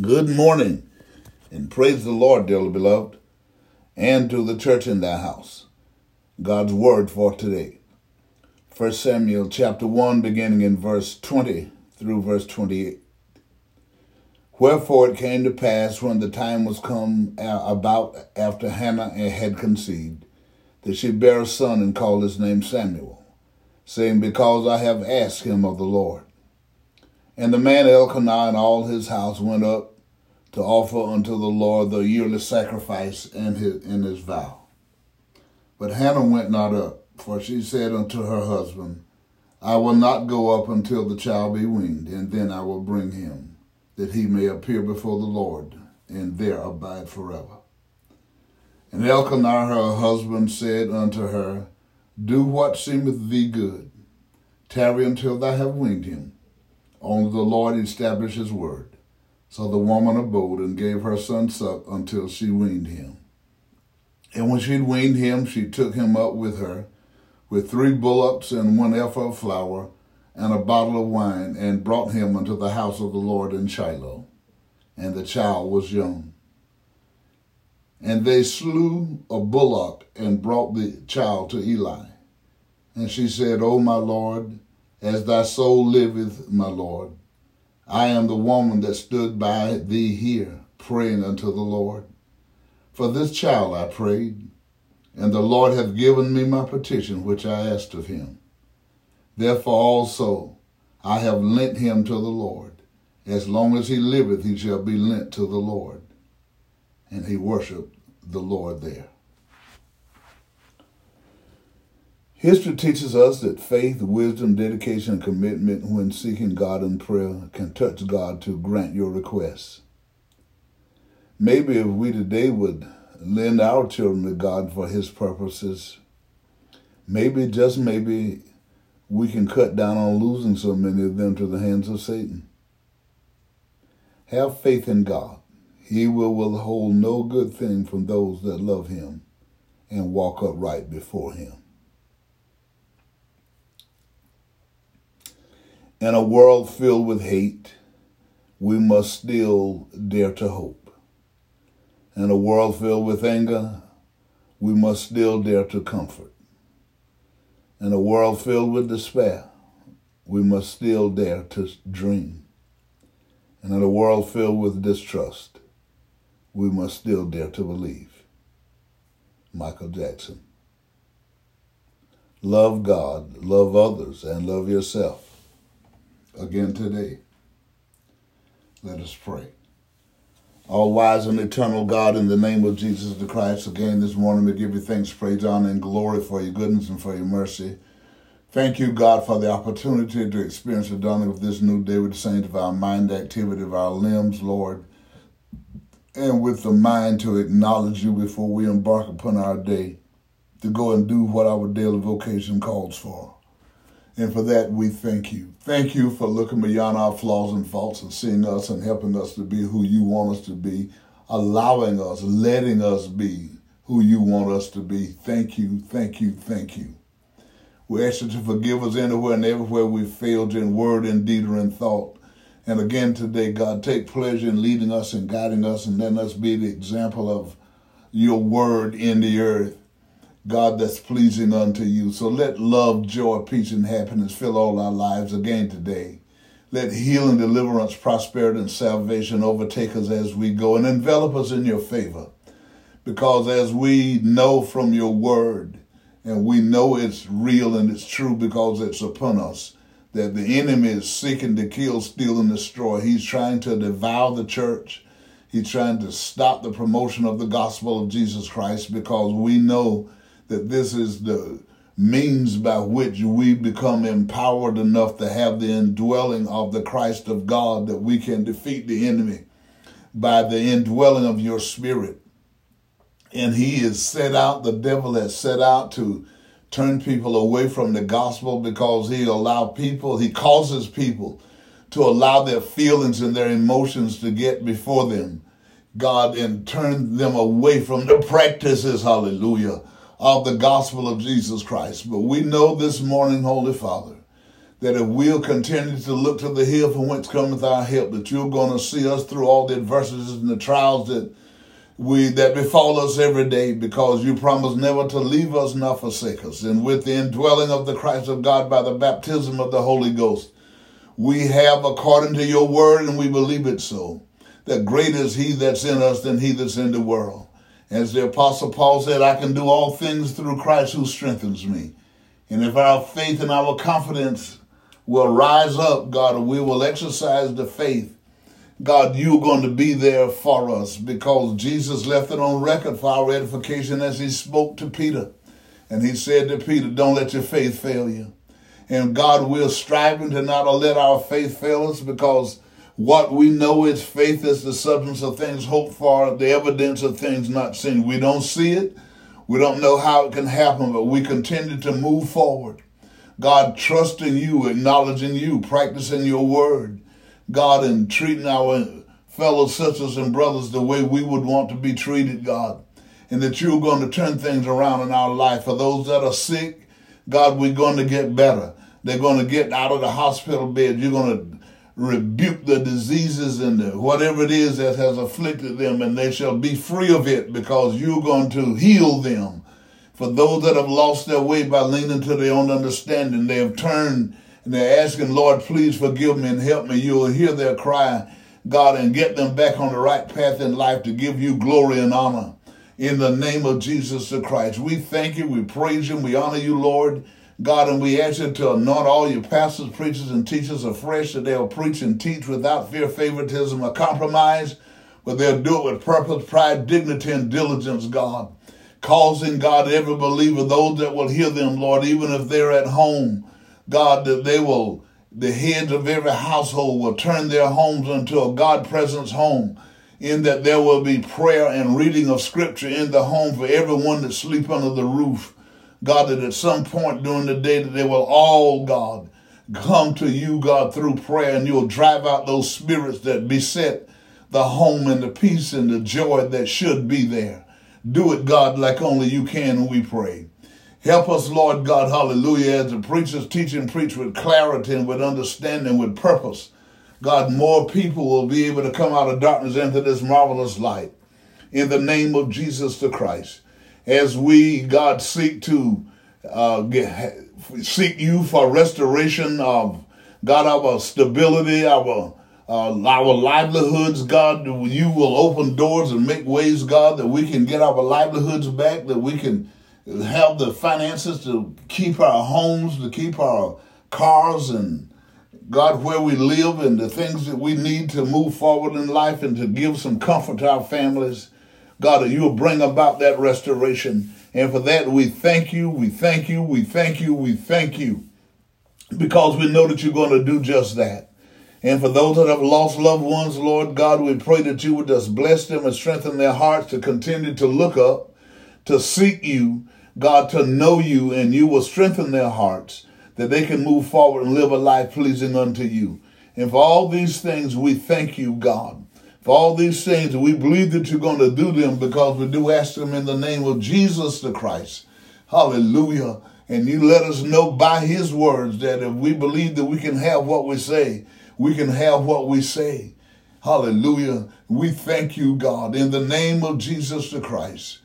Good morning, and praise the Lord, dearly beloved, and to the church in thy house. God's word for today. 1 Samuel chapter 1, beginning in verse 20 through verse 28. Wherefore it came to pass when the time was come about after Hannah had conceived, that she bare a son and called his name Samuel, saying, Because I have asked him of the Lord. And the man Elkanah and all his house went up to offer unto the Lord the yearly sacrifice and his, and his vow. But Hannah went not up, for she said unto her husband, I will not go up until the child be weaned, and then I will bring him, that he may appear before the Lord, and there abide forever. And Elkanah her husband said unto her, Do what seemeth thee good. Tarry until thou have weaned him. Only the Lord established his word. So the woman abode and gave her son suck until she weaned him. And when she'd weaned him, she took him up with her, with three bullocks and one ephah of flour, and a bottle of wine, and brought him unto the house of the Lord in Shiloh. And the child was young. And they slew a bullock and brought the child to Eli. And she said, O my Lord, as thy soul liveth, my Lord, I am the woman that stood by thee here, praying unto the Lord. For this child I prayed, and the Lord hath given me my petition which I asked of him. Therefore also I have lent him to the Lord. As long as he liveth, he shall be lent to the Lord. And he worshiped the Lord there. History teaches us that faith, wisdom, dedication, and commitment when seeking God in prayer can touch God to grant your requests. Maybe if we today would lend our children to God for His purposes, maybe, just maybe, we can cut down on losing so many of them to the hands of Satan. Have faith in God. He will withhold no good thing from those that love Him and walk upright before Him. In a world filled with hate, we must still dare to hope. In a world filled with anger, we must still dare to comfort. In a world filled with despair, we must still dare to dream. And in a world filled with distrust, we must still dare to believe. Michael Jackson. Love God, love others, and love yourself again today. Let us pray. All wise and eternal God, in the name of Jesus the Christ, again this morning we give you thanks, praise, honor, and glory for your goodness and for your mercy. Thank you, God, for the opportunity to experience the dawning of this new day with the saints of our mind, activity of our limbs, Lord, and with the mind to acknowledge you before we embark upon our day, to go and do what our daily vocation calls for. And for that, we thank you. Thank you for looking beyond our flaws and faults and seeing us and helping us to be who you want us to be, allowing us, letting us be who you want us to be. Thank you, thank you, thank you. We ask you to forgive us anywhere and everywhere we failed in word, in deed, or in thought. And again today, God, take pleasure in leading us and guiding us and letting us be the example of your word in the earth. God, that's pleasing unto you. So let love, joy, peace, and happiness fill all our lives again today. Let healing, deliverance, prosperity, and salvation overtake us as we go and envelop us in your favor. Because as we know from your word, and we know it's real and it's true because it's upon us, that the enemy is seeking to kill, steal, and destroy. He's trying to devour the church. He's trying to stop the promotion of the gospel of Jesus Christ because we know that this is the means by which we become empowered enough to have the indwelling of the Christ of God that we can defeat the enemy by the indwelling of your spirit. And he is set out, the devil has set out to turn people away from the gospel because he allow people, he causes people to allow their feelings and their emotions to get before them. God and turn them away from the practices, hallelujah, of the gospel of Jesus Christ. But we know this morning, Holy Father, that if we'll continue to look to the hill from whence cometh our help, that you're going to see us through all the adversities and the trials that we that befall us every day, because you promise never to leave us nor forsake us. And with the indwelling of the Christ of God by the baptism of the Holy Ghost, we have according to your word, and we believe it so, that greater is he that's in us than he that's in the world. As the Apostle Paul said, I can do all things through Christ who strengthens me. And if our faith and our confidence will rise up, God, we will exercise the faith. God, you're going to be there for us because Jesus left it on record for our edification as he spoke to Peter. And he said to Peter, Don't let your faith fail you. And God, we're striving to not let our faith fail us because what we know is faith is the substance of things hoped for, the evidence of things not seen. We don't see it. We don't know how it can happen, but we continue to move forward. God, trusting you, acknowledging you, practicing your word. God, and treating our fellow sisters and brothers the way we would want to be treated, God. And that you're going to turn things around in our life. For those that are sick, God, we're going to get better. They're going to get out of the hospital bed. You're going to rebuke the diseases and the, whatever it is that has afflicted them, and they shall be free of it because you're going to heal them. For those that have lost their way by leaning to their own understanding, they have turned and they're asking, Lord, please forgive me and help me. You will hear their cry, God, and get them back on the right path in life to give you glory and honor. In the name of Jesus the Christ, we thank you, we praise you, we honor you, Lord. God, and we ask you to anoint all your pastors, preachers, and teachers afresh that they'll preach and teach without fear, favoritism, or compromise, but they'll do it with purpose, pride, dignity, and diligence, God. Causing, God, every believer, those that will hear them, Lord, even if they're at home, God, that they will, the heads of every household will turn their homes into a God presence home, in that there will be prayer and reading of scripture in the home for everyone that sleep under the roof. God, that at some point during the day that they will all, God, come to you, God, through prayer, and you'll drive out those spirits that beset the home and the peace and the joy that should be there. Do it, God, like only you can, we pray. Help us, Lord God, hallelujah, as the preachers teach and preach with clarity and with understanding, with purpose. God, more people will be able to come out of darkness into this marvelous light. In the name of Jesus the Christ as we, God, seek to uh, get, seek you for restoration of, God, our stability, our uh, our livelihoods, God, you will open doors and make ways, God, that we can get our livelihoods back, that we can have the finances to keep our homes, to keep our cars, and God, where we live, and the things that we need to move forward in life and to give some comfort to our families. God, that you will bring about that restoration. And for that, we thank you, we thank you, we thank you, we thank you, because we know that you're going to do just that. And for those that have lost loved ones, Lord God, we pray that you would just bless them and strengthen their hearts to continue to look up, to seek you, God, to know you, and you will strengthen their hearts that they can move forward and live a life pleasing unto you. And for all these things, we thank you, God for all these things. We believe that you're going to do them because we do ask them in the name of Jesus the Christ. Hallelujah. And you let us know by his words that if we believe that we can have what we say, we can have what we say. Hallelujah. We thank you, God, in the name of Jesus the Christ.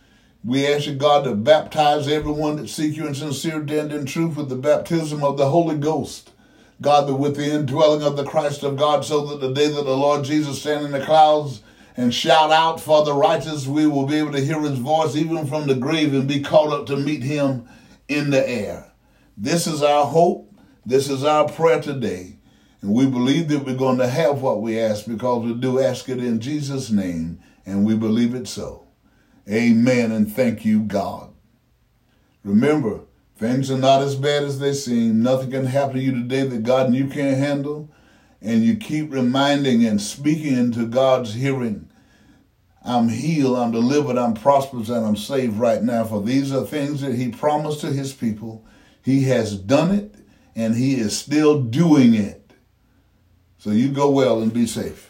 We ask you, God, to baptize everyone that seek you in sincere and in truth with the baptism of the Holy Ghost. God, that with the indwelling of the Christ of God, so that the day that the Lord Jesus stand in the clouds and shout out for the righteous, we will be able to hear his voice even from the grave and be called up to meet him in the air. This is our hope. This is our prayer today. And we believe that we're going to have what we ask because we do ask it in Jesus' name, and we believe it so. Amen, and thank you, God. Remember, Things are not as bad as they seem. Nothing can happen to you today that God and you can't handle. And you keep reminding and speaking into God's hearing. I'm healed, I'm delivered, I'm prosperous, and I'm saved right now. For these are things that He promised to His people. He has done it, and He is still doing it. So you go well and be safe.